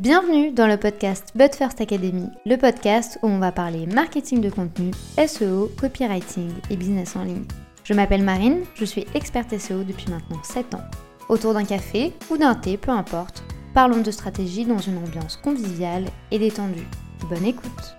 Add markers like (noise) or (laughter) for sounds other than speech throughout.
Bienvenue dans le podcast But First Academy, le podcast où on va parler marketing de contenu, SEO, copywriting et business en ligne. Je m'appelle Marine, je suis experte SEO depuis maintenant 7 ans. Autour d'un café ou d'un thé, peu importe, parlons de stratégie dans une ambiance conviviale et détendue. Bonne écoute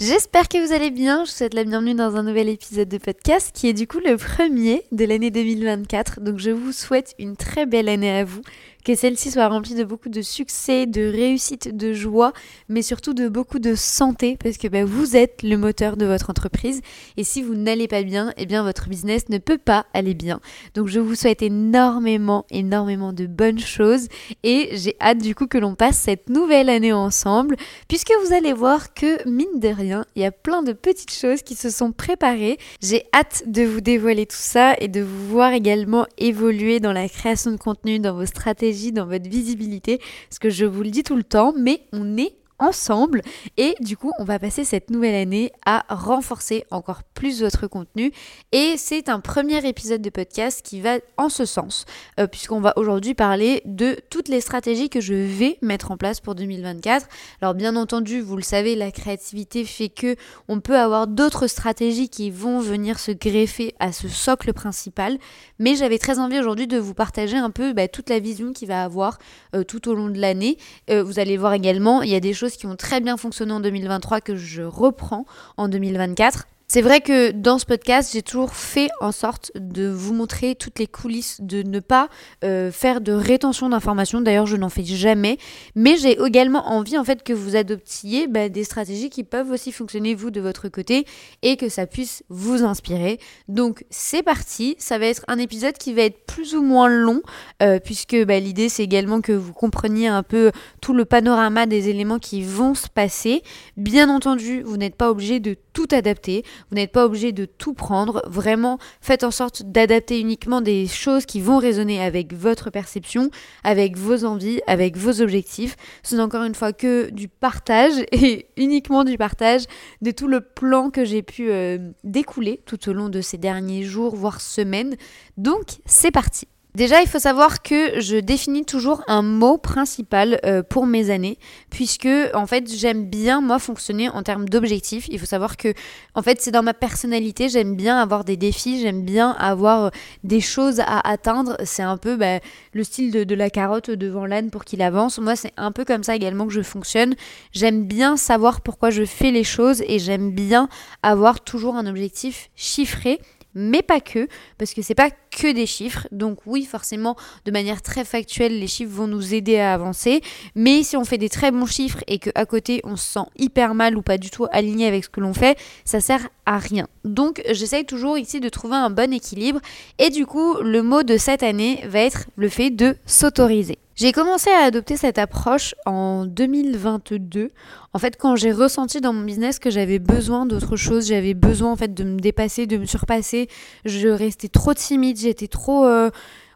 J'espère que vous allez bien, je vous souhaite la bienvenue dans un nouvel épisode de podcast qui est du coup le premier de l'année 2024. Donc je vous souhaite une très belle année à vous, que celle-ci soit remplie de beaucoup de succès, de réussite, de joie, mais surtout de beaucoup de santé, parce que bah, vous êtes le moteur de votre entreprise. Et si vous n'allez pas bien, eh bien votre business ne peut pas aller bien. Donc je vous souhaite énormément, énormément de bonnes choses. Et j'ai hâte du coup que l'on passe cette nouvelle année ensemble, puisque vous allez voir que, mine de rien, il y a plein de petites choses qui se sont préparées. J'ai hâte de vous dévoiler tout ça et de vous voir également évoluer dans la création de contenu, dans vos stratégies dans votre visibilité, parce que je vous le dis tout le temps, mais on est ensemble. Et du coup on va passer cette nouvelle année à renforcer encore plus votre contenu. Et c'est un premier épisode de podcast qui va en ce sens euh, puisqu'on va aujourd'hui parler de toutes les stratégies que je vais mettre en place pour 2024 alors bien entendu vous le savez la créativité fait que on peut avoir d'autres stratégies qui vont venir se greffer à ce socle principal. Mais j'avais très envie aujourd'hui de vous partager un peu bah, toute la vision qu'il va avoir euh, tout au long de l'année. Euh, vous allez voir également il y a des choses qui ont très bien fonctionné en 2023 que je reprends en 2024. C'est vrai que dans ce podcast, j'ai toujours fait en sorte de vous montrer toutes les coulisses, de ne pas euh, faire de rétention d'informations. D'ailleurs, je n'en fais jamais. Mais j'ai également envie en fait que vous adoptiez bah, des stratégies qui peuvent aussi fonctionner vous de votre côté et que ça puisse vous inspirer. Donc c'est parti. Ça va être un épisode qui va être plus ou moins long euh, puisque bah, l'idée c'est également que vous compreniez un peu tout le panorama des éléments qui vont se passer. Bien entendu, vous n'êtes pas obligé de tout adapter. Vous n'êtes pas obligé de tout prendre. Vraiment, faites en sorte d'adapter uniquement des choses qui vont résonner avec votre perception, avec vos envies, avec vos objectifs. Ce n'est encore une fois que du partage (laughs) et uniquement du partage de tout le plan que j'ai pu euh, découler tout au long de ces derniers jours, voire semaines. Donc, c'est parti. Déjà, il faut savoir que je définis toujours un mot principal euh, pour mes années, puisque en fait, j'aime bien moi fonctionner en termes d'objectifs. Il faut savoir que en fait, c'est dans ma personnalité, j'aime bien avoir des défis, j'aime bien avoir euh, des choses à atteindre. C'est un peu bah, le style de, de, la carotte devant l'âne pour qu'il avance. Moi, c'est un peu comme ça également que je fonctionne. J'aime bien savoir pourquoi je fais les choses et j'aime bien avoir toujours un objectif chiffré mais pas que, parce que c'est pas que des chiffres. Donc oui, forcément, de manière très factuelle, les chiffres vont nous aider à avancer. Mais si on fait des très bons chiffres et qu'à côté on se sent hyper mal ou pas du tout aligné avec ce que l'on fait, ça sert à rien. Donc j'essaye toujours ici de trouver un bon équilibre. Et du coup, le mot de cette année va être le fait de s'autoriser. J'ai commencé à adopter cette approche en 2022. En fait, quand j'ai ressenti dans mon business que j'avais besoin d'autre chose, j'avais besoin en fait de me dépasser, de me surpasser, je restais trop timide, j'étais trop euh,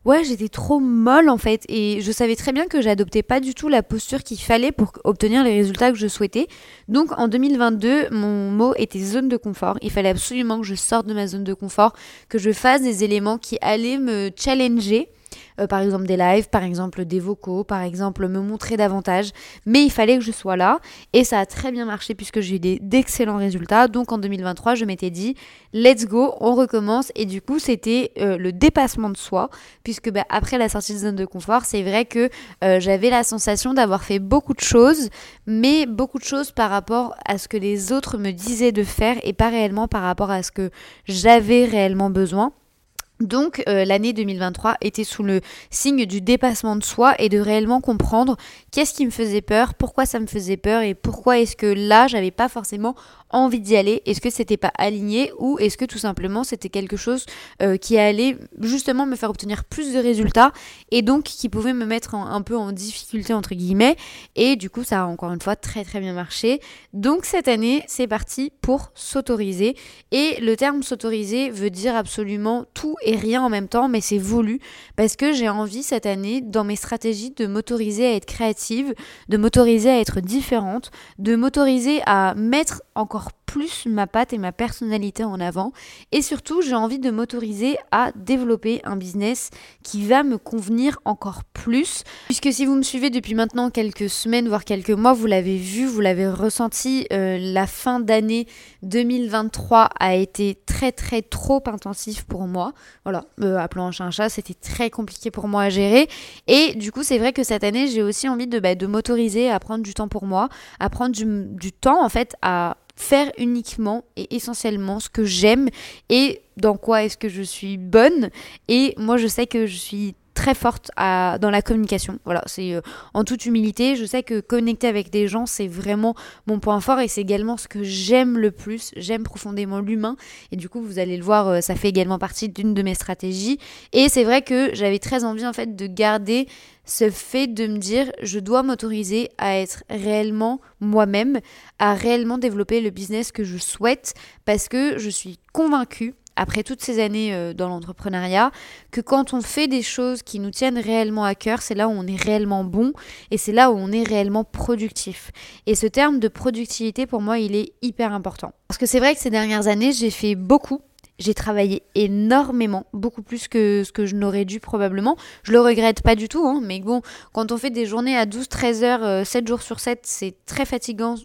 ouais, j'étais trop molle en fait et je savais très bien que j'adoptais pas du tout la posture qu'il fallait pour obtenir les résultats que je souhaitais. Donc en 2022, mon mot était zone de confort. Il fallait absolument que je sorte de ma zone de confort, que je fasse des éléments qui allaient me challenger euh, par exemple des lives, par exemple des vocaux, par exemple me montrer davantage. Mais il fallait que je sois là et ça a très bien marché puisque j'ai eu d'excellents résultats. Donc en 2023, je m'étais dit, let's go, on recommence. Et du coup, c'était euh, le dépassement de soi puisque bah, après la sortie de zone de confort, c'est vrai que euh, j'avais la sensation d'avoir fait beaucoup de choses, mais beaucoup de choses par rapport à ce que les autres me disaient de faire et pas réellement par rapport à ce que j'avais réellement besoin. Donc euh, l'année 2023 était sous le signe du dépassement de soi et de réellement comprendre qu'est-ce qui me faisait peur, pourquoi ça me faisait peur et pourquoi est-ce que là j'avais pas forcément envie d'y aller? Est-ce que c'était pas aligné ou est-ce que tout simplement c'était quelque chose euh, qui allait justement me faire obtenir plus de résultats et donc qui pouvait me mettre un peu en difficulté entre guillemets? Et du coup ça a encore une fois très très bien marché. Donc cette année c'est parti pour s'autoriser. Et le terme s'autoriser veut dire absolument tout et rien en même temps mais c'est voulu parce que j'ai envie cette année dans mes stratégies de m'autoriser à être créative, de m'autoriser à être différente, de m'autoriser à mettre encore plus ma patte et ma personnalité en avant. Et surtout, j'ai envie de m'autoriser à développer un business qui va me convenir encore plus. Puisque si vous me suivez depuis maintenant quelques semaines, voire quelques mois, vous l'avez vu, vous l'avez ressenti, euh, la fin d'année 2023 a été très très trop intensif pour moi. Voilà, euh, appelons un chat un chat, c'était très compliqué pour moi à gérer. Et du coup, c'est vrai que cette année, j'ai aussi envie de, bah, m'autoriser à prendre du temps pour moi, à prendre du temps en fait à faire uniquement et essentiellement ce que j'aime et dans quoi est-ce que je suis bonne. Et moi, je sais que je suis très forte dans la communication. Voilà, c'est euh, en toute humilité. Je sais que connecter avec des gens, c'est vraiment mon point fort et c'est également ce que j'aime le plus. J'aime profondément l'humain et du coup, vous allez le voir, euh, ça fait également partie d'une de mes stratégies. Et c'est vrai que j'avais très envie en fait de garder ce fait de me dire je dois m'autoriser à être réellement moi-même, à réellement développer le business que je souhaite parce que je suis convaincue après toutes ces années euh, dans l'entrepreneuriat, que quand on fait des choses qui nous tiennent réellement à cœur, c'est là où on est réellement bon et c'est là où on est réellement productif. Et ce terme de productivité, pour moi, il est hyper important. Parce que c'est vrai que ces dernières années, j'ai fait beaucoup j'ai travaillé énormément, beaucoup plus que ce que je n'aurais dû probablement. Je le regrette pas du tout, hein, mais bon, quand on fait des journées à 12-13 heures, 7 euh, jours sur 7, c'est très fatigant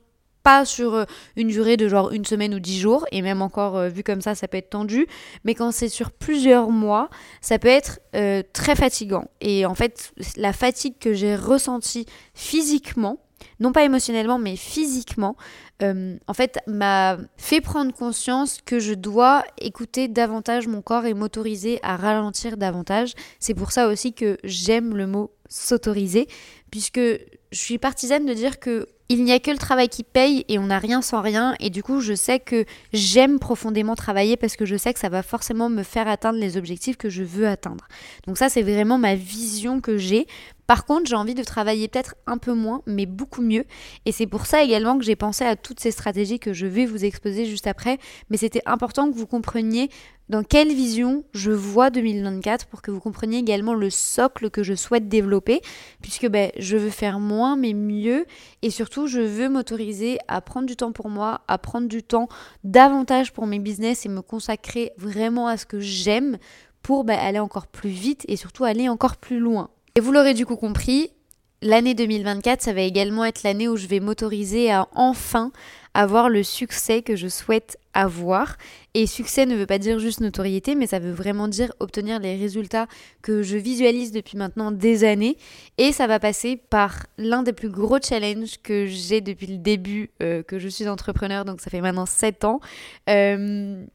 pas sur euh, une durée de genre une semaine ou dix jours, et même encore euh, vu comme ça, ça peut être tendu, mais quand c'est sur plusieurs mois, ça peut être euh, très fatigant. Et en fait, la fatigue que j'ai ressentie physiquement, non pas émotionnellement, mais physiquement, en fait, m'a fait prendre conscience que je dois écouter davantage mon corps et m'autoriser à ralentir davantage. C'est pour ça aussi que j'aime le mot s'autoriser, puisque je suis partisane de dire que il n'y a que le travail qui paye et on n'a rien sans rien. Et du coup, je sais que j'aime profondément travailler parce que je sais que ça va forcément me faire atteindre les objectifs que je veux atteindre. Donc ça, c'est vraiment ma vision que j'ai. Par contre, j'ai envie de travailler peut-être un peu moins, mais beaucoup mieux. Et c'est pour ça également que j'ai pensé à toutes ces stratégies que je vais vous exposer juste après. Mais c'était important que vous compreniez dans quelle vision je vois 2024 pour que vous compreniez également le socle que je souhaite développer, puisque ben, je veux faire moins mais mieux, et surtout je veux m'autoriser à prendre du temps pour moi, à prendre du temps davantage pour mes business et me consacrer vraiment à ce que j'aime pour ben, aller encore plus vite et surtout aller encore plus loin. Et vous l'aurez du coup compris, l'année 2024, ça va également être l'année où je vais m'autoriser à enfin avoir le succès que je souhaite avoir. Et succès ne veut pas dire juste notoriété, mais ça veut vraiment dire obtenir les résultats que je visualise depuis maintenant des années. Et ça va passer par l'un des plus gros challenges que j'ai depuis le début euh, que je suis entrepreneur, donc ça fait maintenant 7 ans. Euh,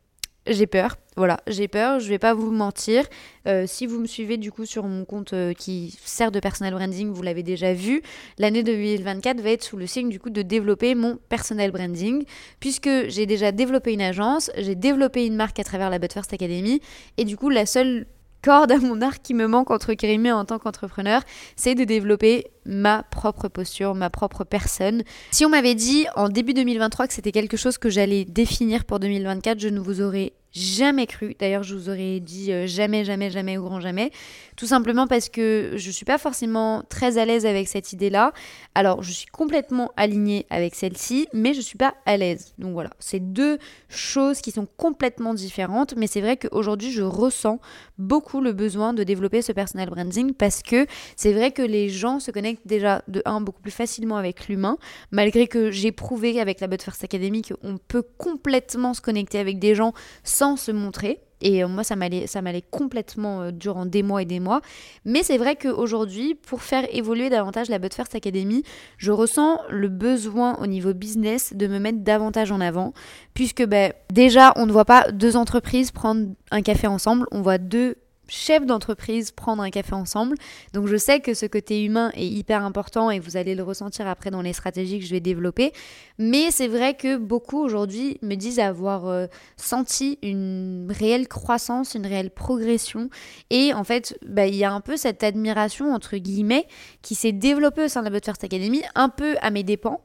j'ai peur. Voilà, j'ai peur, je vais pas vous mentir. Euh, si vous me suivez du coup sur mon compte euh, qui sert de personal branding, vous l'avez déjà vu, l'année 2024 va être sous le signe du coup de développer mon personal branding, puisque j'ai déjà développé une agence, j'ai développé une marque à travers la But First Academy, et du coup la seule corde à mon arc qui me manque entre guillemets en tant qu'entrepreneur, c'est de développer ma propre posture, ma propre personne. Si on m'avait dit en début 2023 que c'était quelque chose que j'allais définir pour 2024, je ne vous aurais jamais cru. D'ailleurs, je vous aurais dit euh, jamais, jamais, jamais au grand jamais. Tout simplement parce que je ne suis pas forcément très à l'aise avec cette idée-là. Alors, je suis complètement alignée avec celle-ci, mais je ne suis pas à l'aise. Donc voilà, c'est deux choses qui sont complètement différentes. Mais c'est vrai qu'aujourd'hui, je ressens beaucoup le besoin de développer ce personal branding parce que c'est vrai que les gens se connectent déjà de un beaucoup plus facilement avec l'humain, malgré que j'ai prouvé avec la But First Academy qu'on peut complètement se connecter avec des gens sans se montrer. Et euh, moi, ça m'allait, ça m'allait complètement euh, durant des mois et des mois. Mais c'est vrai qu'aujourd'hui, pour faire évoluer davantage la But First Academy, je ressens le besoin au niveau business de me mettre davantage en avant. Puisque ben, déjà, on ne voit pas deux entreprises prendre un café ensemble, on voit deux chefs d'entreprise prendre un café ensemble. Donc je sais que ce côté humain est hyper important et vous allez le ressentir après dans les stratégies que je vais développer. Mais c'est vrai que beaucoup aujourd'hui me disent avoir euh, senti une réelle croissance, une réelle progression. Et en fait, bah, il y a un peu cette admiration, entre guillemets, qui s'est développée au sein de la But First Academy, un peu à mes dépens.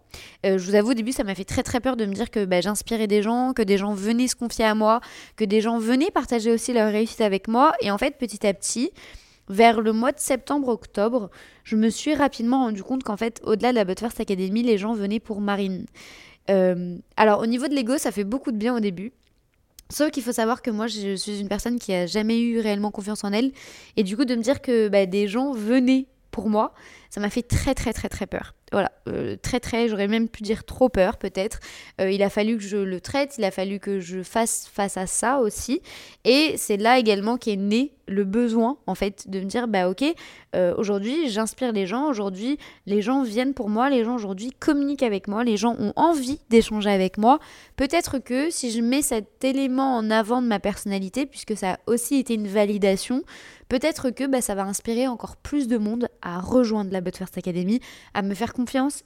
Euh, je vous avoue, au début, ça m'a fait très très peur de me dire que bah, j'inspirais des gens, que des gens venaient se confier à moi, que des gens venaient partager aussi leur réussite avec moi. Et en fait, petit à petit, vers le mois de septembre-octobre, je me suis rapidement rendu compte qu'en fait, au-delà de la But First Academy, les gens venaient pour Marine. alors au niveau de l'ego, ça fait beaucoup de bien au début. Sauf qu'il faut savoir que moi, je suis une personne qui a jamais eu réellement confiance en elle. Et du coup, de me dire que bah, des gens venaient pour moi, ça m'a fait très très très très peur. Voilà, euh, très très, j'aurais même pu dire trop peur peut-être. Euh, il a fallu que je le traite, il a fallu que je fasse face à ça aussi. Et c'est là également qu'est né le besoin en fait de me dire bah ok euh, aujourd'hui j'inspire les gens aujourd'hui les gens viennent pour moi les gens aujourd'hui communiquent avec moi les gens ont envie d'échanger avec moi peut-être que si je mets cet élément en avant de ma personnalité puisque ça a aussi été une validation peut-être que bah, ça va inspirer encore plus de monde à rejoindre la But First Academy à me faire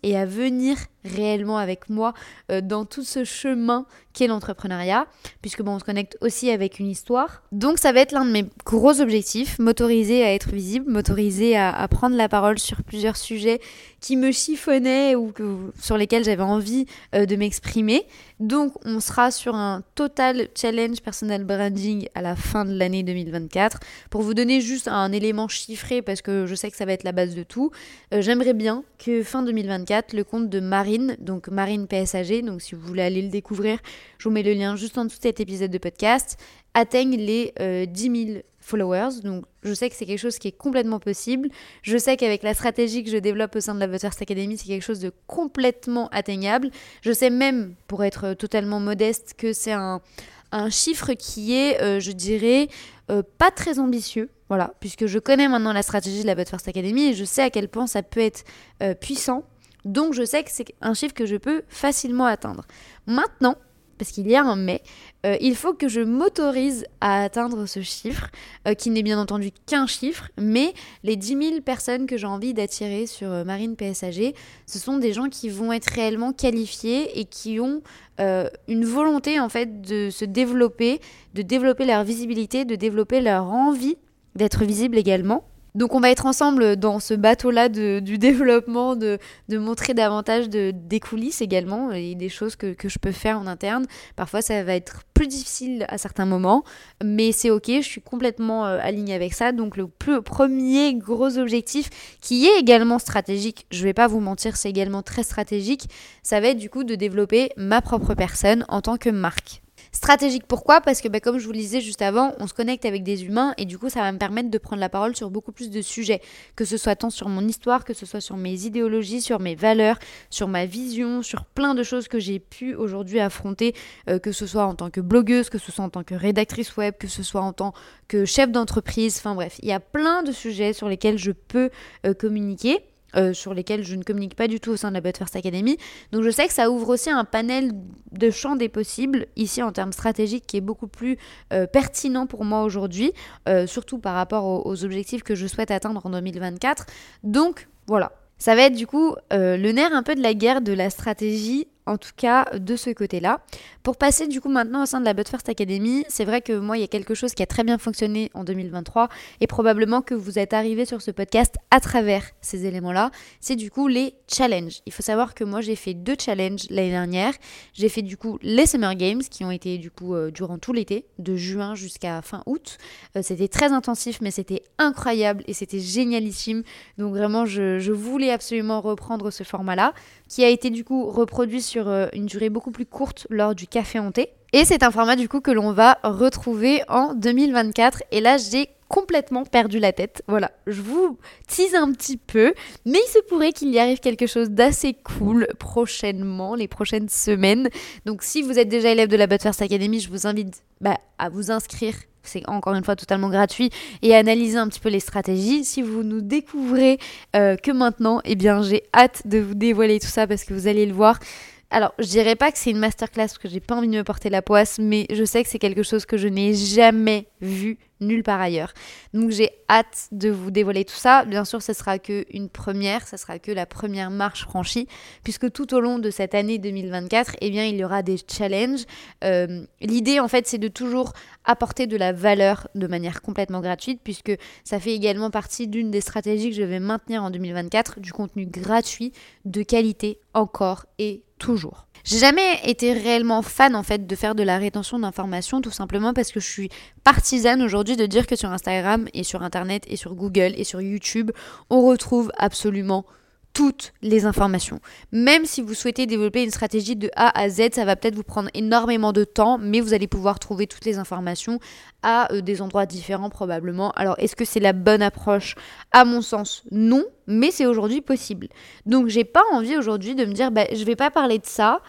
et à venir réellement avec moi euh, dans tout ce chemin l'entrepreneuriat, puisque bon, on se connecte aussi avec une histoire. Donc ça va être l'un de mes gros objectifs, m'autoriser à être visible, m'autoriser à, prendre la parole sur plusieurs sujets qui me chiffonnaient ou sur lesquels j'avais envie euh, de m'exprimer. Donc on sera sur un total challenge personal branding à la fin de l'année 2024. Pour vous donner juste un élément chiffré, parce que je sais que ça va être la base de tout, euh, j'aimerais bien que fin 2024, le compte de Marine, donc Marine PSAG, donc si vous voulez aller le découvrir, je vous mets le lien juste en dessous de cet épisode de podcast, atteigne les 10 euh, 000 followers. Donc je sais que c'est quelque chose qui est complètement possible. Je sais qu'avec la stratégie que je développe au sein de la Butters Academy, c'est quelque chose de complètement atteignable. Je sais même, pour être totalement modeste, que c'est un, chiffre qui est, euh, je dirais, euh, pas très ambitieux. Voilà, puisque je connais maintenant la stratégie de la But Academy et je sais à quel point ça peut être puissant. Donc je sais que c'est un chiffre que je peux facilement atteindre. Maintenant, parce qu'il y a un mais, euh, il faut que je m'autorise à atteindre ce chiffre, euh, qui n'est bien entendu qu'un chiffre, mais les 10 000 personnes que j'ai envie d'attirer sur euh, Marine PSAG, ce sont des gens qui vont être réellement qualifiés et qui ont une volonté en fait de se développer, de développer leur visibilité, de développer leur envie d'être visible également. Donc on va être ensemble dans ce bateau-là du (laughs) développement, de, montrer davantage de, des coulisses également et des choses que, je peux faire en interne. Parfois ça va être plus difficile à certains moments, mais c'est ok, je suis complètement euh, alignée avec ça. Donc le plus, premier gros objectif qui est également stratégique, je vais pas vous mentir, c'est également très stratégique, ça va être du coup de développer ma propre personne en tant que marque. Stratégique. Pourquoi? Parce que bah, comme je vous le disais juste avant, on se connecte avec des humains et du coup ça va me permettre de prendre la parole sur beaucoup plus de sujets, que ce soit tant sur mon histoire, que ce soit sur mes idéologies, sur mes valeurs, sur ma vision, sur plein de choses que j'ai pu aujourd'hui affronter, euh, que ce soit en tant que blogueuse, que ce soit en tant que rédactrice web, que ce soit en tant que chef d'entreprise, enfin bref, il y a plein de sujets sur lesquels je peux euh, communiquer. Euh, sur lesquels je ne communique pas du tout au sein de la But First Academy. Donc je sais que ça ouvre aussi un panel de champs des possibles, ici en termes stratégiques, qui est beaucoup plus euh, pertinent pour moi aujourd'hui, euh, surtout par rapport aux, aux, objectifs que je souhaite atteindre en 2024. Donc voilà. Ça va être du coup le nerf un peu de la guerre de la stratégie en tout cas de ce côté-là. Pour passer du coup maintenant au sein de la But First Academy, c'est vrai que moi il y a quelque chose qui a très bien fonctionné en 2023 et probablement que vous êtes arrivé sur ce podcast à travers ces éléments-là, c'est du coup les challenges. Il faut savoir que moi j'ai fait deux challenges l'année dernière. J'ai fait du coup les Summer Games qui ont été du coup euh, durant tout l'été, de juin jusqu'à fin août. Euh, c'était très intensif mais c'était incroyable et c'était génialissime. Donc vraiment je, je voulais absolument reprendre ce format-là qui a été du coup reproduit sur euh, une durée beaucoup plus courte lors du café hanté. Et c'est un format du coup que l'on va retrouver en 2024. Et là, j'ai complètement perdu la tête. Voilà, je vous tease un petit peu, mais il se pourrait qu'il y arrive quelque chose d'assez cool prochainement, les prochaines semaines. Donc si vous êtes déjà élève de la First Academy, je vous invite bah, à vous inscrire c'est encore une fois totalement gratuit, et analyser un petit peu les stratégies. Si vous nous découvrez euh, que maintenant, eh bien j'ai hâte de vous dévoiler tout ça parce que vous allez le voir. Alors, je dirais pas que c'est une masterclass parce que j'ai pas envie de me porter la poisse, mais je sais que c'est quelque chose que je n'ai jamais vu nulle part ailleurs. Donc j'ai hâte de vous dévoiler tout ça. Bien sûr, ce sera que une première, ce sera que la première marche franchie, puisque tout au long de cette année 2024, eh bien, il y aura des challenges. Euh, l'idée, en fait, c'est de toujours apporter de la valeur de manière complètement gratuite, puisque ça fait également partie d'une des stratégies que je vais maintenir en 2024, du contenu gratuit de qualité encore et toujours. J'ai jamais été réellement fan en fait de faire de la rétention d'informations tout simplement parce que je suis partisane aujourd'hui de dire que sur Instagram et sur internet et sur Google et sur YouTube, on retrouve absolument toutes les informations. Même si vous souhaitez développer une stratégie de A à Z, ça va peut-être vous prendre énormément de temps, mais vous allez pouvoir trouver toutes les informations à euh, des endroits différents probablement. Alors est-ce que c'est la bonne approche? À mon sens, non, mais c'est aujourd'hui possible. Donc j'ai pas envie aujourd'hui de me dire bah, je vais pas parler de ça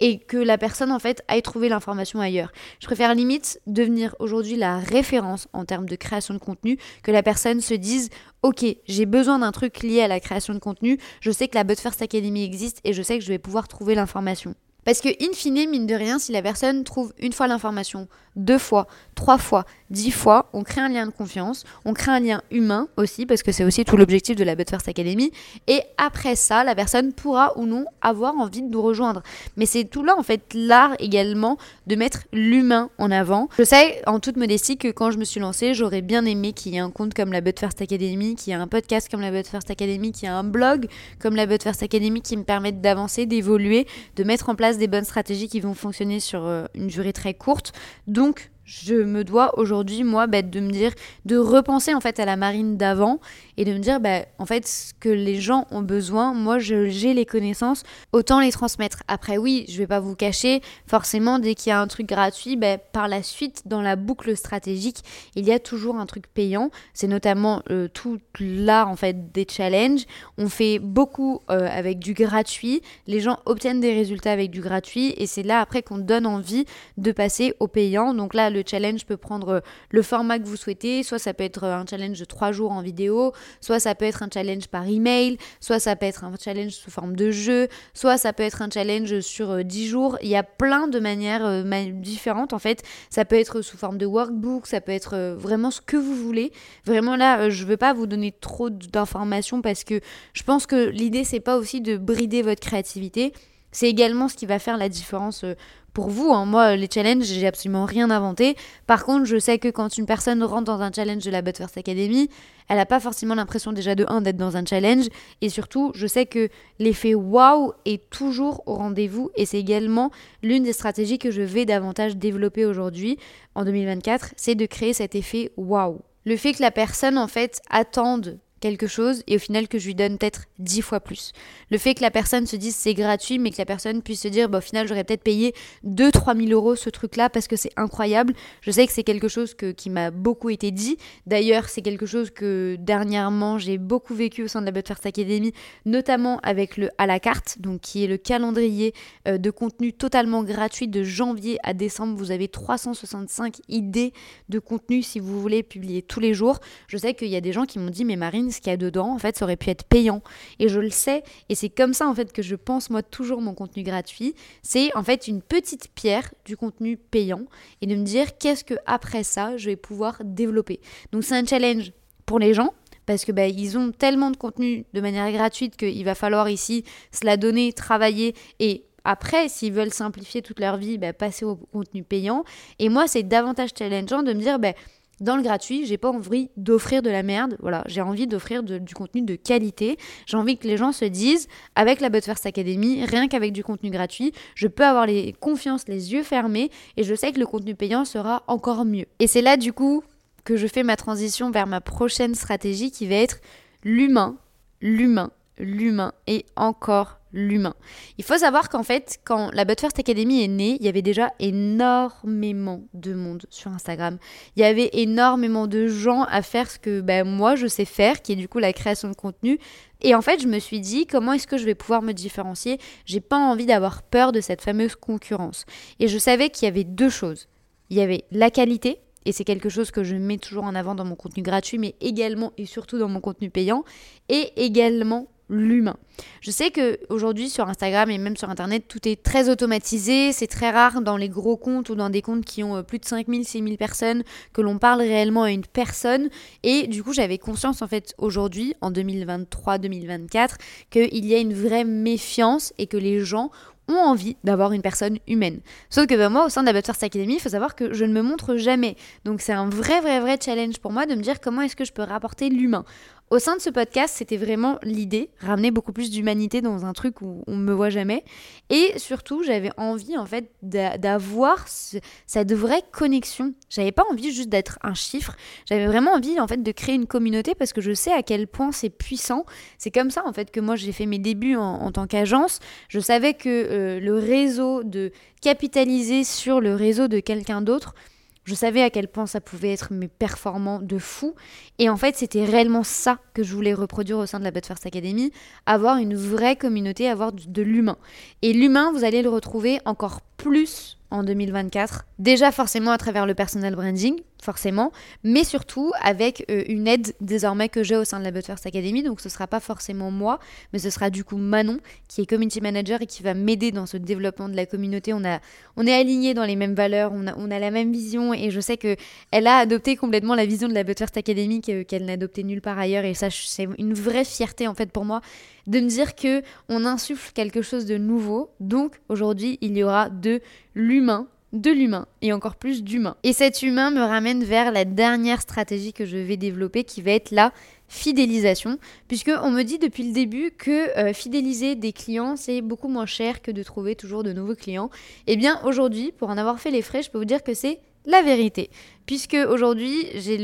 et que la personne en fait aille trouver l'information ailleurs. Je préfère limite devenir aujourd'hui la référence en termes de création de contenu, que la personne se dise ok, j'ai besoin d'un truc lié à la création de contenu, je sais que la But First Academy existe et je sais que je vais pouvoir trouver l'information. Parce que, in fine, mine de rien, si la personne trouve une fois l'information, deux fois, trois fois, dix fois, on crée un lien de confiance, on crée un lien humain aussi, parce que c'est aussi tout l'objectif de la But First Academy. Et après ça, la personne pourra ou non avoir envie de nous rejoindre. Mais c'est tout là, en fait, l'art également de mettre l'humain en avant. Je sais, en toute modestie, que quand je me suis lancée, j'aurais bien aimé qu'il y ait un compte comme la But First Academy, qu'il y ait un podcast comme la But First Academy, qu'il y ait un blog comme la But First Academy qui me permette d'avancer, d'évoluer, de mettre en place des bonnes stratégies qui vont fonctionner sur euh, une durée très courte. Donc, je me dois aujourd'hui, moi, de me dire, de repenser en fait à la marine d'avant et de me dire, bah, en fait, ce que les gens ont besoin, moi, j'ai les connaissances, autant les transmettre. Après, oui, je vais pas vous cacher, forcément, dès qu'il y a un truc gratuit, bah, par la suite, dans la boucle stratégique, il y a toujours un truc payant. C'est notamment euh, tout l'art, en fait, des challenges. On fait beaucoup euh, avec du gratuit. Les gens obtiennent des résultats avec du gratuit et c'est là, après, qu'on donne envie de passer au payant. Donc là, le le challenge peut prendre euh, le format que vous souhaitez, soit ça peut être un challenge de trois jours en vidéo, soit ça peut être un challenge par email, soit ça peut être un challenge sous forme de jeu, soit ça peut être un challenge sur 10 euh, jours. Il y a plein de manières différentes en fait. Ça peut être sous forme de workbook, ça peut être vraiment ce que vous voulez. Vraiment là, je veux pas vous donner trop d'informations parce que je pense que l'idée c'est pas aussi de brider votre créativité. C'est également ce qui va faire la différence pour vous. Hein. Moi, les challenges, j'ai absolument rien inventé. Par contre, je sais que quand une personne rentre dans un challenge de la But First Academy, elle n'a pas forcément l'impression déjà de 1 d'être dans un challenge. Et surtout, je sais que l'effet waouh est toujours au rendez-vous. Et c'est également l'une des stratégies que je vais davantage développer aujourd'hui, en 2024, c'est de créer cet effet waouh. Le fait que la personne, en fait, attende quelque chose et au final que je lui donne peut-être dix fois plus. Le fait que la personne se dise c'est gratuit mais que la personne puisse se dire bah, au final j'aurais peut-être payé 2-3 000 euros ce truc là parce que c'est incroyable. Je sais que c'est quelque chose que, qui m'a beaucoup été dit. D'ailleurs c'est quelque chose que dernièrement j'ai beaucoup vécu au sein de la But First Academy notamment avec le à la carte donc qui est le calendrier euh, de contenu totalement gratuit de janvier à décembre. Vous avez 365 idées de contenu si vous voulez publier tous les jours. Je sais qu'il y a des gens qui m'ont dit mais Marine ce qu'il y a dedans, en fait, ça aurait pu être payant. Et je le sais, et c'est comme ça, en fait, que je pense, moi, toujours mon contenu gratuit. C'est, en fait, une petite pierre du contenu payant et de me dire qu'est-ce que après ça, je vais pouvoir développer. Donc, c'est un challenge pour les gens, parce que bah, ils ont tellement de contenu de manière gratuite qu'il va falloir ici se la donner, travailler et après, s'ils veulent simplifier toute leur vie, bah, passer au contenu payant. Et moi, c'est davantage challengeant de me dire, bah, dans le gratuit, j'ai pas envie d'offrir de la merde. Voilà, j'ai envie d'offrir du contenu de qualité. J'ai envie que les gens se disent, avec la But First Academy, rien qu'avec du contenu gratuit, je peux avoir les confiance, les yeux fermés, et je sais que le contenu payant sera encore mieux. Et c'est là du coup que je fais ma transition vers ma prochaine stratégie qui va être l'humain, l'humain, l'humain et encore l'humain. Il faut savoir qu'en fait, quand la But First Academy est née, il y avait déjà énormément de monde sur Instagram. Il y avait énormément de gens à faire ce que ben, moi je sais faire, qui est du coup la création de contenu. Et en fait, je me suis dit, comment est-ce que je vais pouvoir me différencier? J'ai pas envie d'avoir peur de cette fameuse concurrence. Et je savais qu'il y avait deux choses. Il y avait la qualité, et c'est quelque chose que je mets toujours en avant dans mon contenu gratuit, mais également et surtout dans mon contenu payant, et également l'humain. Je sais que aujourd'hui sur Instagram et même sur internet, tout est très automatisé, c'est très rare dans les gros comptes ou dans des comptes qui ont euh, plus de 5000, 6000 personnes que l'on parle réellement à une personne et du coup, j'avais conscience en fait aujourd'hui en 2023 2024 qu'il y a une vraie méfiance et que les gens ont envie d'avoir une personne humaine. Sauf que ben, moi, au sein de la Academy, il faut savoir que je ne me montre jamais. Donc c'est un vrai, vrai, vrai challenge pour moi de me dire comment est-ce que je peux rapporter l'humain. Au sein de ce podcast, c'était vraiment l'idée, ramener beaucoup plus d'humanité dans un truc où on ne me voit jamais. Et surtout, j'avais envie en fait d'avoir cette vraie connexion. J'avais pas envie juste d'être un chiffre. J'avais vraiment envie en fait de créer une communauté parce que je sais à quel point c'est puissant. C'est comme ça en fait que moi j'ai fait mes débuts en, tant qu'agence. Je savais que euh, le réseau de capitaliser sur le réseau de quelqu'un d'autre, je savais à quel point ça pouvait être mes performants de fou. Et en fait, c'était réellement ça que je voulais reproduire au sein de la But First Academy, avoir une vraie communauté, avoir de l'humain. Et l'humain, vous allez le retrouver encore plus en 2024. Déjà forcément à travers le personal branding, forcément, mais surtout avec euh, une aide désormais que j'ai au sein de la First Academy. Donc ce sera pas forcément moi, mais ce sera du coup Manon qui est community manager et qui va m'aider dans ce développement de la communauté. On, a, on est aligné dans les mêmes valeurs, on a, on a la même vision et je sais que elle a adopté complètement la vision de la First Academy qu'elle n'a adoptée nulle part ailleurs et ça c'est une vraie fierté en fait pour moi de me dire que on insuffle quelque chose de nouveau. Donc aujourd'hui, il y aura de l'humain de l'humain et encore plus d'humain. Et cet humain me ramène vers la dernière stratégie que je vais développer qui va être la fidélisation, puisque on me dit depuis le début que euh, fidéliser des clients c'est beaucoup moins cher que de trouver toujours de nouveaux clients. Et eh bien aujourd'hui, pour en avoir fait les frais, je peux vous dire que c'est la vérité. Puisque aujourd'hui, j'ai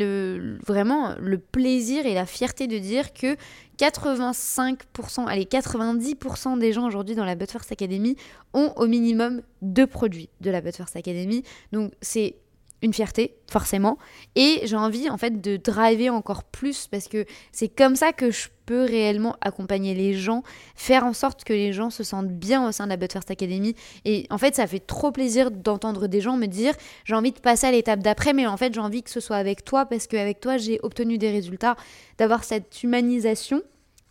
vraiment le plaisir et la fierté de dire que 85%, allez, 90% des gens aujourd'hui dans la But First Academy ont au minimum deux produits de la But First Academy. Donc c'est une fierté, forcément. Et j'ai envie, en fait, de driver encore plus parce que c'est comme ça que je peux réellement accompagner les gens, faire en sorte que les gens se sentent bien au sein de la But First Academy. Et en fait, ça fait trop plaisir d'entendre des gens me dire j'ai envie de passer à l'étape d'après, mais en fait, j'ai envie que ce soit avec toi parce qu'avec toi, j'ai obtenu des résultats, d'avoir cette humanisation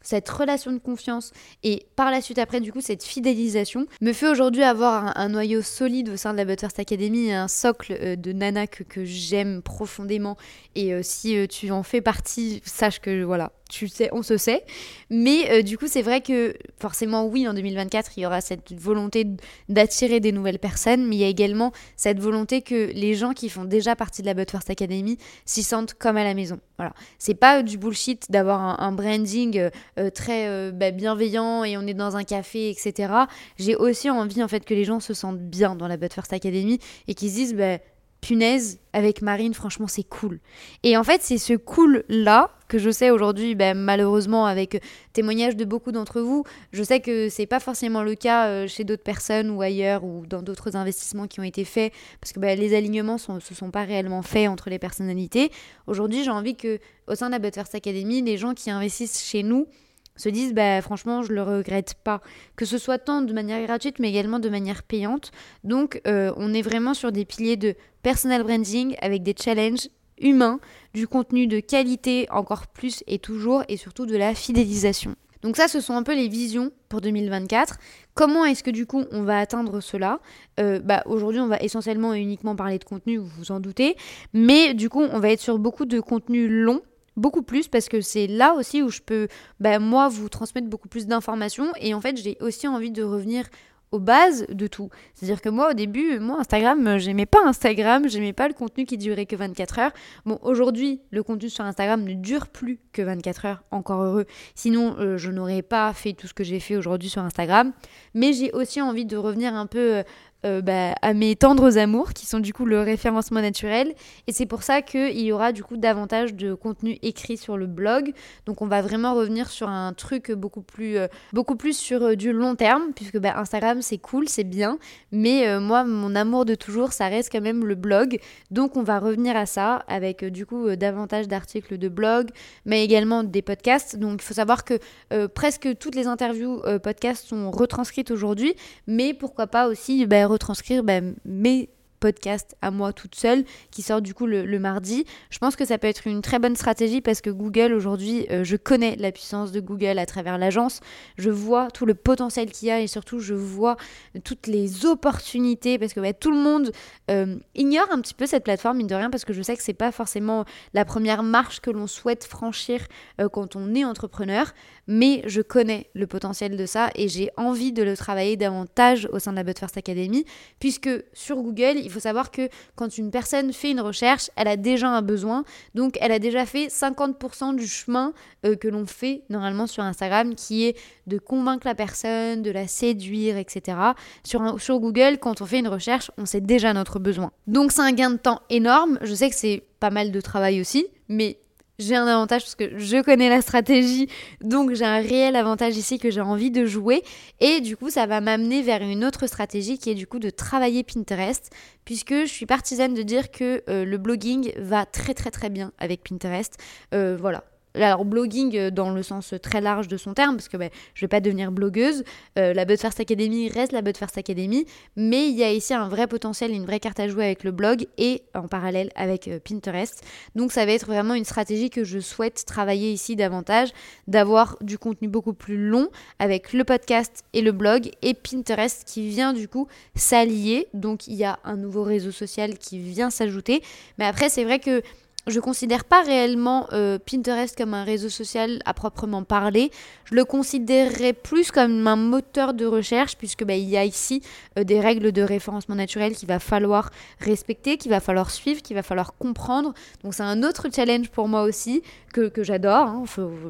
cette relation de confiance et par la suite après du coup cette fidélisation me fait aujourd'hui avoir un, noyau solide au sein de la Butterst Academy, un socle euh, de nana que, j'aime profondément. Et euh, si euh, tu en fais partie, sache que voilà, tu sais, on se sait. Mais euh, du coup, c'est vrai que forcément, oui, en 2024, il y aura cette volonté d'attirer des nouvelles personnes, mais il y a également cette volonté que les gens qui font déjà partie de la But First Academy s'y sentent comme à la maison. Voilà. C'est pas du bullshit d'avoir un, branding euh, euh, très bah, bienveillant et on est dans un café, etc. J'ai aussi envie en fait que les gens se sentent bien dans la But First Academy et qu'ils se disent, bah, punaise, avec Marine, franchement, c'est cool. Et en fait, c'est ce cool-là que je sais aujourd'hui, ben, malheureusement, avec témoignages de beaucoup d'entre vous, je sais que c'est pas forcément le cas euh, chez d'autres personnes ou ailleurs ou dans d'autres investissements qui ont été faits, parce que ben, les alignements ne se sont pas réellement faits entre les personnalités. Aujourd'hui, j'ai envie que, au sein de la Butterfly Academy, les gens qui investissent chez nous, se disent bah, franchement je le regrette pas que ce soit tant de manière gratuite mais également de manière payante donc euh, on est vraiment sur des piliers de personal branding avec des challenges humains du contenu de qualité encore plus et toujours et surtout de la fidélisation donc ça, ce sont un peu les visions pour 2024. Comment est-ce que du coup on va atteindre cela? Euh, bah, Aujourd'hui, on va essentiellement et uniquement parler de contenu, vous vous en doutez. Mais du coup, on va être sur beaucoup de contenu long beaucoup plus parce que c'est là aussi où je peux, bah, moi, vous transmettre beaucoup plus d'informations. Et en fait, j'ai aussi envie de revenir aux bases de tout. C'est-à-dire que moi, au début, moi, Instagram, j'aimais pas Instagram, j'aimais pas le contenu qui durait que 24 heures. Bon, aujourd'hui, le contenu sur Instagram ne dure plus que 24 heures, encore heureux. Sinon, euh, je n'aurais pas fait tout ce que j'ai fait aujourd'hui sur Instagram. Mais j'ai aussi envie de revenir un peu euh, bah, à mes tendres amours, qui sont du coup le référencement naturel. Et c'est pour ça qu'il y aura du coup davantage de contenu écrit sur le blog. Donc on va vraiment revenir sur un truc beaucoup plus, euh, beaucoup plus sur euh, du long terme, puisque bah, Instagram c'est cool, c'est bien. Mais moi, mon amour de toujours, ça reste quand même le blog. Donc on va revenir à ça avec du coup davantage d'articles de blog, mais également des podcasts. Donc il faut savoir que presque toutes les interviews podcasts sont retranscrites aujourd'hui, mais pourquoi pas aussi bah, retranscrire bah, mes podcasts à moi toute seule qui sort du coup le, mardi. Je pense que ça peut être une très bonne stratégie parce que Google aujourd'hui, euh, je connais la puissance de Google à travers l'agence. Je vois tout le potentiel qu'il y a et surtout je vois toutes les opportunités parce que bah, tout le monde euh, ignore un petit peu cette plateforme mine de rien parce que je sais que c'est pas forcément la première marche que l'on souhaite franchir euh, quand on est entrepreneur. Mais je connais le potentiel de ça et j'ai envie de le travailler davantage au sein de la But First Academy, puisque sur Google, il faut savoir que quand une personne fait une recherche, elle a déjà un besoin, donc elle a déjà fait 50% du chemin euh, que l'on fait normalement sur Instagram, qui est de convaincre la personne, de la séduire, etc. Sur, sur Google, quand on fait une recherche, on sait déjà notre besoin. Donc c'est un gain de temps énorme, je sais que c'est pas mal de travail aussi, mais j'ai un avantage parce que je connais la stratégie, donc j'ai un réel avantage ici que j'ai envie de jouer. Et du coup, ça va m'amener vers une autre stratégie qui est du coup de travailler Pinterest, puisque je suis partisane de dire que euh, le blogging va très très très bien avec Pinterest. Euh, voilà, alors blogging euh, dans le sens très large de son terme, parce que ben, je vais pas devenir blogueuse, euh, la But First Academy reste la But First Academy, mais il y a ici un vrai potentiel, une vraie carte à jouer avec le blog et en parallèle avec euh, Pinterest. Donc ça va être vraiment une stratégie que je souhaite travailler ici davantage, d'avoir du contenu beaucoup plus long avec le podcast et le blog et Pinterest qui vient du coup s'allier. Donc il y a un nouveau réseau social qui vient s'ajouter, mais après c'est vrai que je considère pas réellement euh, Pinterest comme un réseau social à proprement parler. Je le considérerais plus comme un moteur de recherche puisque bah, il y a ici euh, des règles de référencement naturel qu'il va falloir respecter, qu'il va falloir suivre, qu'il va falloir comprendre. Donc c'est un autre challenge pour moi aussi que, j'adore. Hein.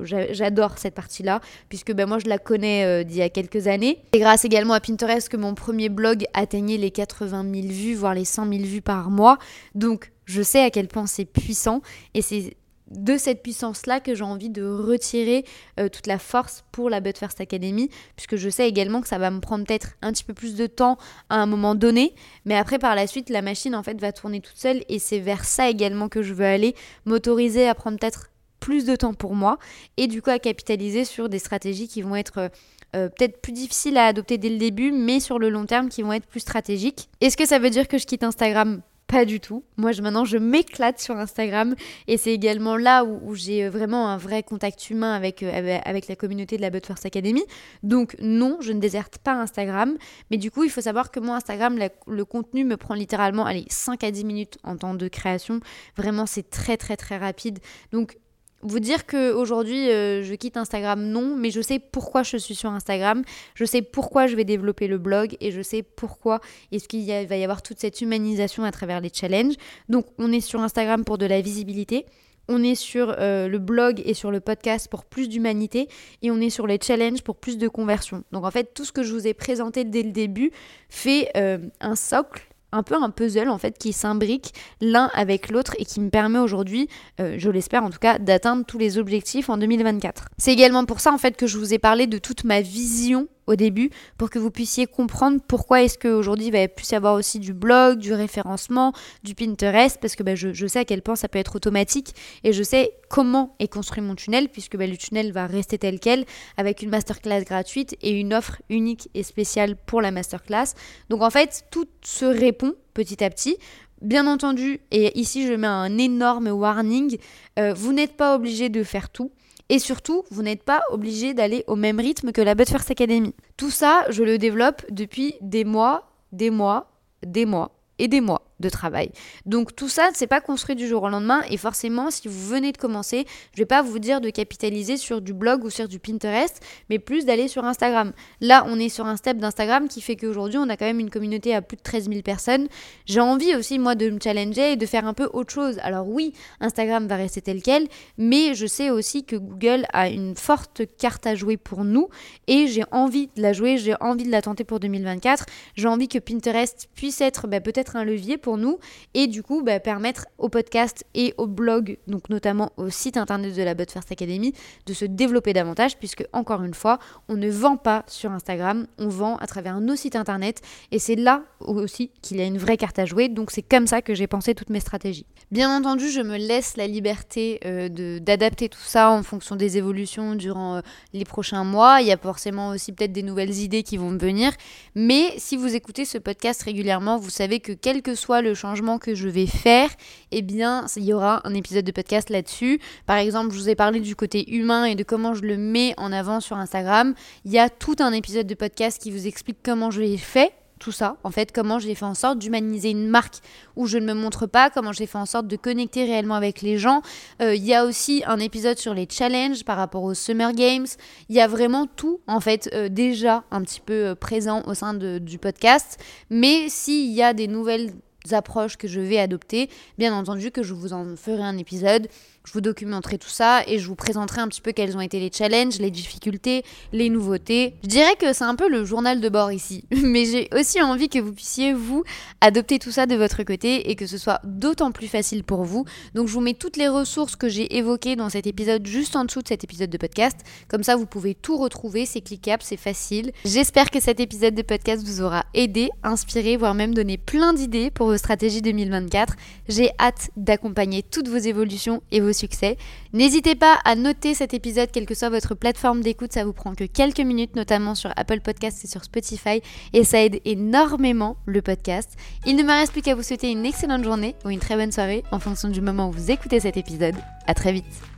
J'adore cette partie-là puisque bah, moi je la connais euh, d'il y a quelques années. C'est grâce également à Pinterest que mon premier blog atteignait les 80 000 vues, voire les 100 000 vues par mois. Donc je sais à quel point c'est puissant et c'est de cette puissance-là que j'ai envie de retirer euh, toute la force pour la But First Academy, puisque je sais également que ça va me prendre peut-être un petit peu plus de temps à un moment donné, mais après par la suite la machine en fait va tourner toute seule et c'est vers ça également que je veux aller, m'autoriser à prendre peut-être plus de temps pour moi et du coup à capitaliser sur des stratégies qui vont être euh, peut-être plus difficiles à adopter dès le début, mais sur le long terme qui vont être plus stratégiques. Est-ce que ça veut dire que je quitte Instagram? Pas du tout. Moi, je, maintenant, je m'éclate sur Instagram et c'est également là où, j'ai euh, vraiment un vrai contact humain avec, euh, la communauté de la But First Academy. Donc, non, je ne déserte pas Instagram. Mais du coup, il faut savoir que moi, Instagram, le contenu me prend littéralement allez, 5 à 10 minutes en temps de création. Vraiment, c'est très, très, très rapide. Donc, vous dire qu'aujourd'hui, euh, je quitte Instagram, non, mais je sais pourquoi je suis sur Instagram, je sais pourquoi je vais développer le blog et je sais pourquoi est-ce qu'il va y avoir toute cette humanisation à travers les challenges. Donc, on est sur Instagram pour de la visibilité. On est sur euh, le blog et sur le podcast pour plus d'humanité et on est sur les challenges pour plus de conversion. Donc en fait, tout ce que je vous ai présenté dès le début fait euh, un socle un peu un puzzle en fait qui s'imbrique l'un avec l'autre et qui me permet aujourd'hui, euh, je l'espère en tout cas, d'atteindre tous les objectifs en 2024. C'est également pour ça en fait que je vous ai parlé de toute ma vision au début pour que vous puissiez comprendre pourquoi est-ce qu'aujourd'hui il va plus y avoir aussi du blog, du référencement, du Pinterest, parce que bah, je, sais à quel point ça peut être automatique et je sais comment est construit mon tunnel, puisque bah, le tunnel va rester tel quel avec une masterclass gratuite et une offre unique et spéciale pour la masterclass. Donc en fait, tout se répond petit à petit. Bien entendu, et ici je mets un énorme warning, euh, vous n'êtes pas obligé de faire tout. Et surtout, vous n'êtes pas obligé d'aller au même rythme que la First Academy. Tout ça, je le développe depuis des mois, des mois, des mois et des mois de travail. Donc tout ça, c'est pas construit du jour au lendemain et forcément, si vous venez de commencer, je vais pas vous dire de capitaliser sur du blog ou sur du Pinterest, mais plus d'aller sur Instagram. Là, on est sur un step d'Instagram qui fait qu'aujourd'hui, on a quand même une communauté à plus de 13 000 personnes. J'ai envie aussi, moi, de me challenger et de faire un peu autre chose. Alors oui, Instagram va rester tel quel, mais je sais aussi que Google a une forte carte à jouer pour nous et j'ai envie de la jouer, j'ai envie de la tenter pour 2024. J'ai envie que Pinterest puisse être bah, peut-être un levier pour nous et du coup bah, permettre au podcast et au blog, donc notamment au site internet de la But First Academy, de se développer davantage puisque encore une fois, on ne vend pas sur Instagram, on vend à travers nos sites internet et c'est là aussi qu'il y a une vraie carte à jouer. Donc c'est comme ça que j'ai pensé toutes mes stratégies. Bien entendu, je me laisse la liberté euh, d'adapter tout ça en fonction des évolutions durant euh, les prochains mois. Il y a forcément aussi peut-être des nouvelles idées qui vont me venir. Mais si vous écoutez ce podcast régulièrement, vous savez que quel que soit le changement que je vais faire, eh bien, il y aura un épisode de podcast là-dessus. Par exemple, je vous ai parlé du côté humain et de comment je le mets en avant sur Instagram. Il y a tout un épisode de podcast qui vous explique comment je l'ai fait tout ça, en fait, comment j'ai fait en sorte d'humaniser une marque où je ne me montre pas, comment j'ai fait en sorte de connecter réellement avec les gens. Euh, il y a aussi un épisode sur les challenges par rapport aux Summer Games. Il y a vraiment tout, en fait, euh, déjà un petit peu euh, présent au sein du podcast. Mais s'il y a des nouvelles approches que je vais adopter, bien entendu que je vous en ferai un épisode je vous documenterai tout ça et je vous présenterai un petit peu quels ont été les challenges, les difficultés, les nouveautés. Je dirais que c'est un peu le journal de bord ici, (laughs) mais j'ai aussi envie que vous puissiez, vous, adopter tout ça de votre côté et que ce soit d'autant plus facile pour vous. Donc je vous mets toutes les ressources que j'ai évoquées dans cet épisode juste en dessous de cet épisode de podcast. Comme ça, vous pouvez tout retrouver, c'est cliquable, c'est facile. J'espère que cet épisode de podcast vous aura aidé, inspiré, voire même donné plein d'idées pour vos stratégies 2024. J'ai hâte d'accompagner toutes vos évolutions et vos succès. N'hésitez pas à noter cet épisode, quelle que soit votre plateforme d'écoute, ça vous prend que quelques minutes, notamment sur Apple Podcasts et sur Spotify, et ça aide énormément le podcast. Il ne me reste plus qu'à vous souhaiter une excellente journée ou une très bonne soirée en fonction du moment où vous écoutez cet épisode. À très vite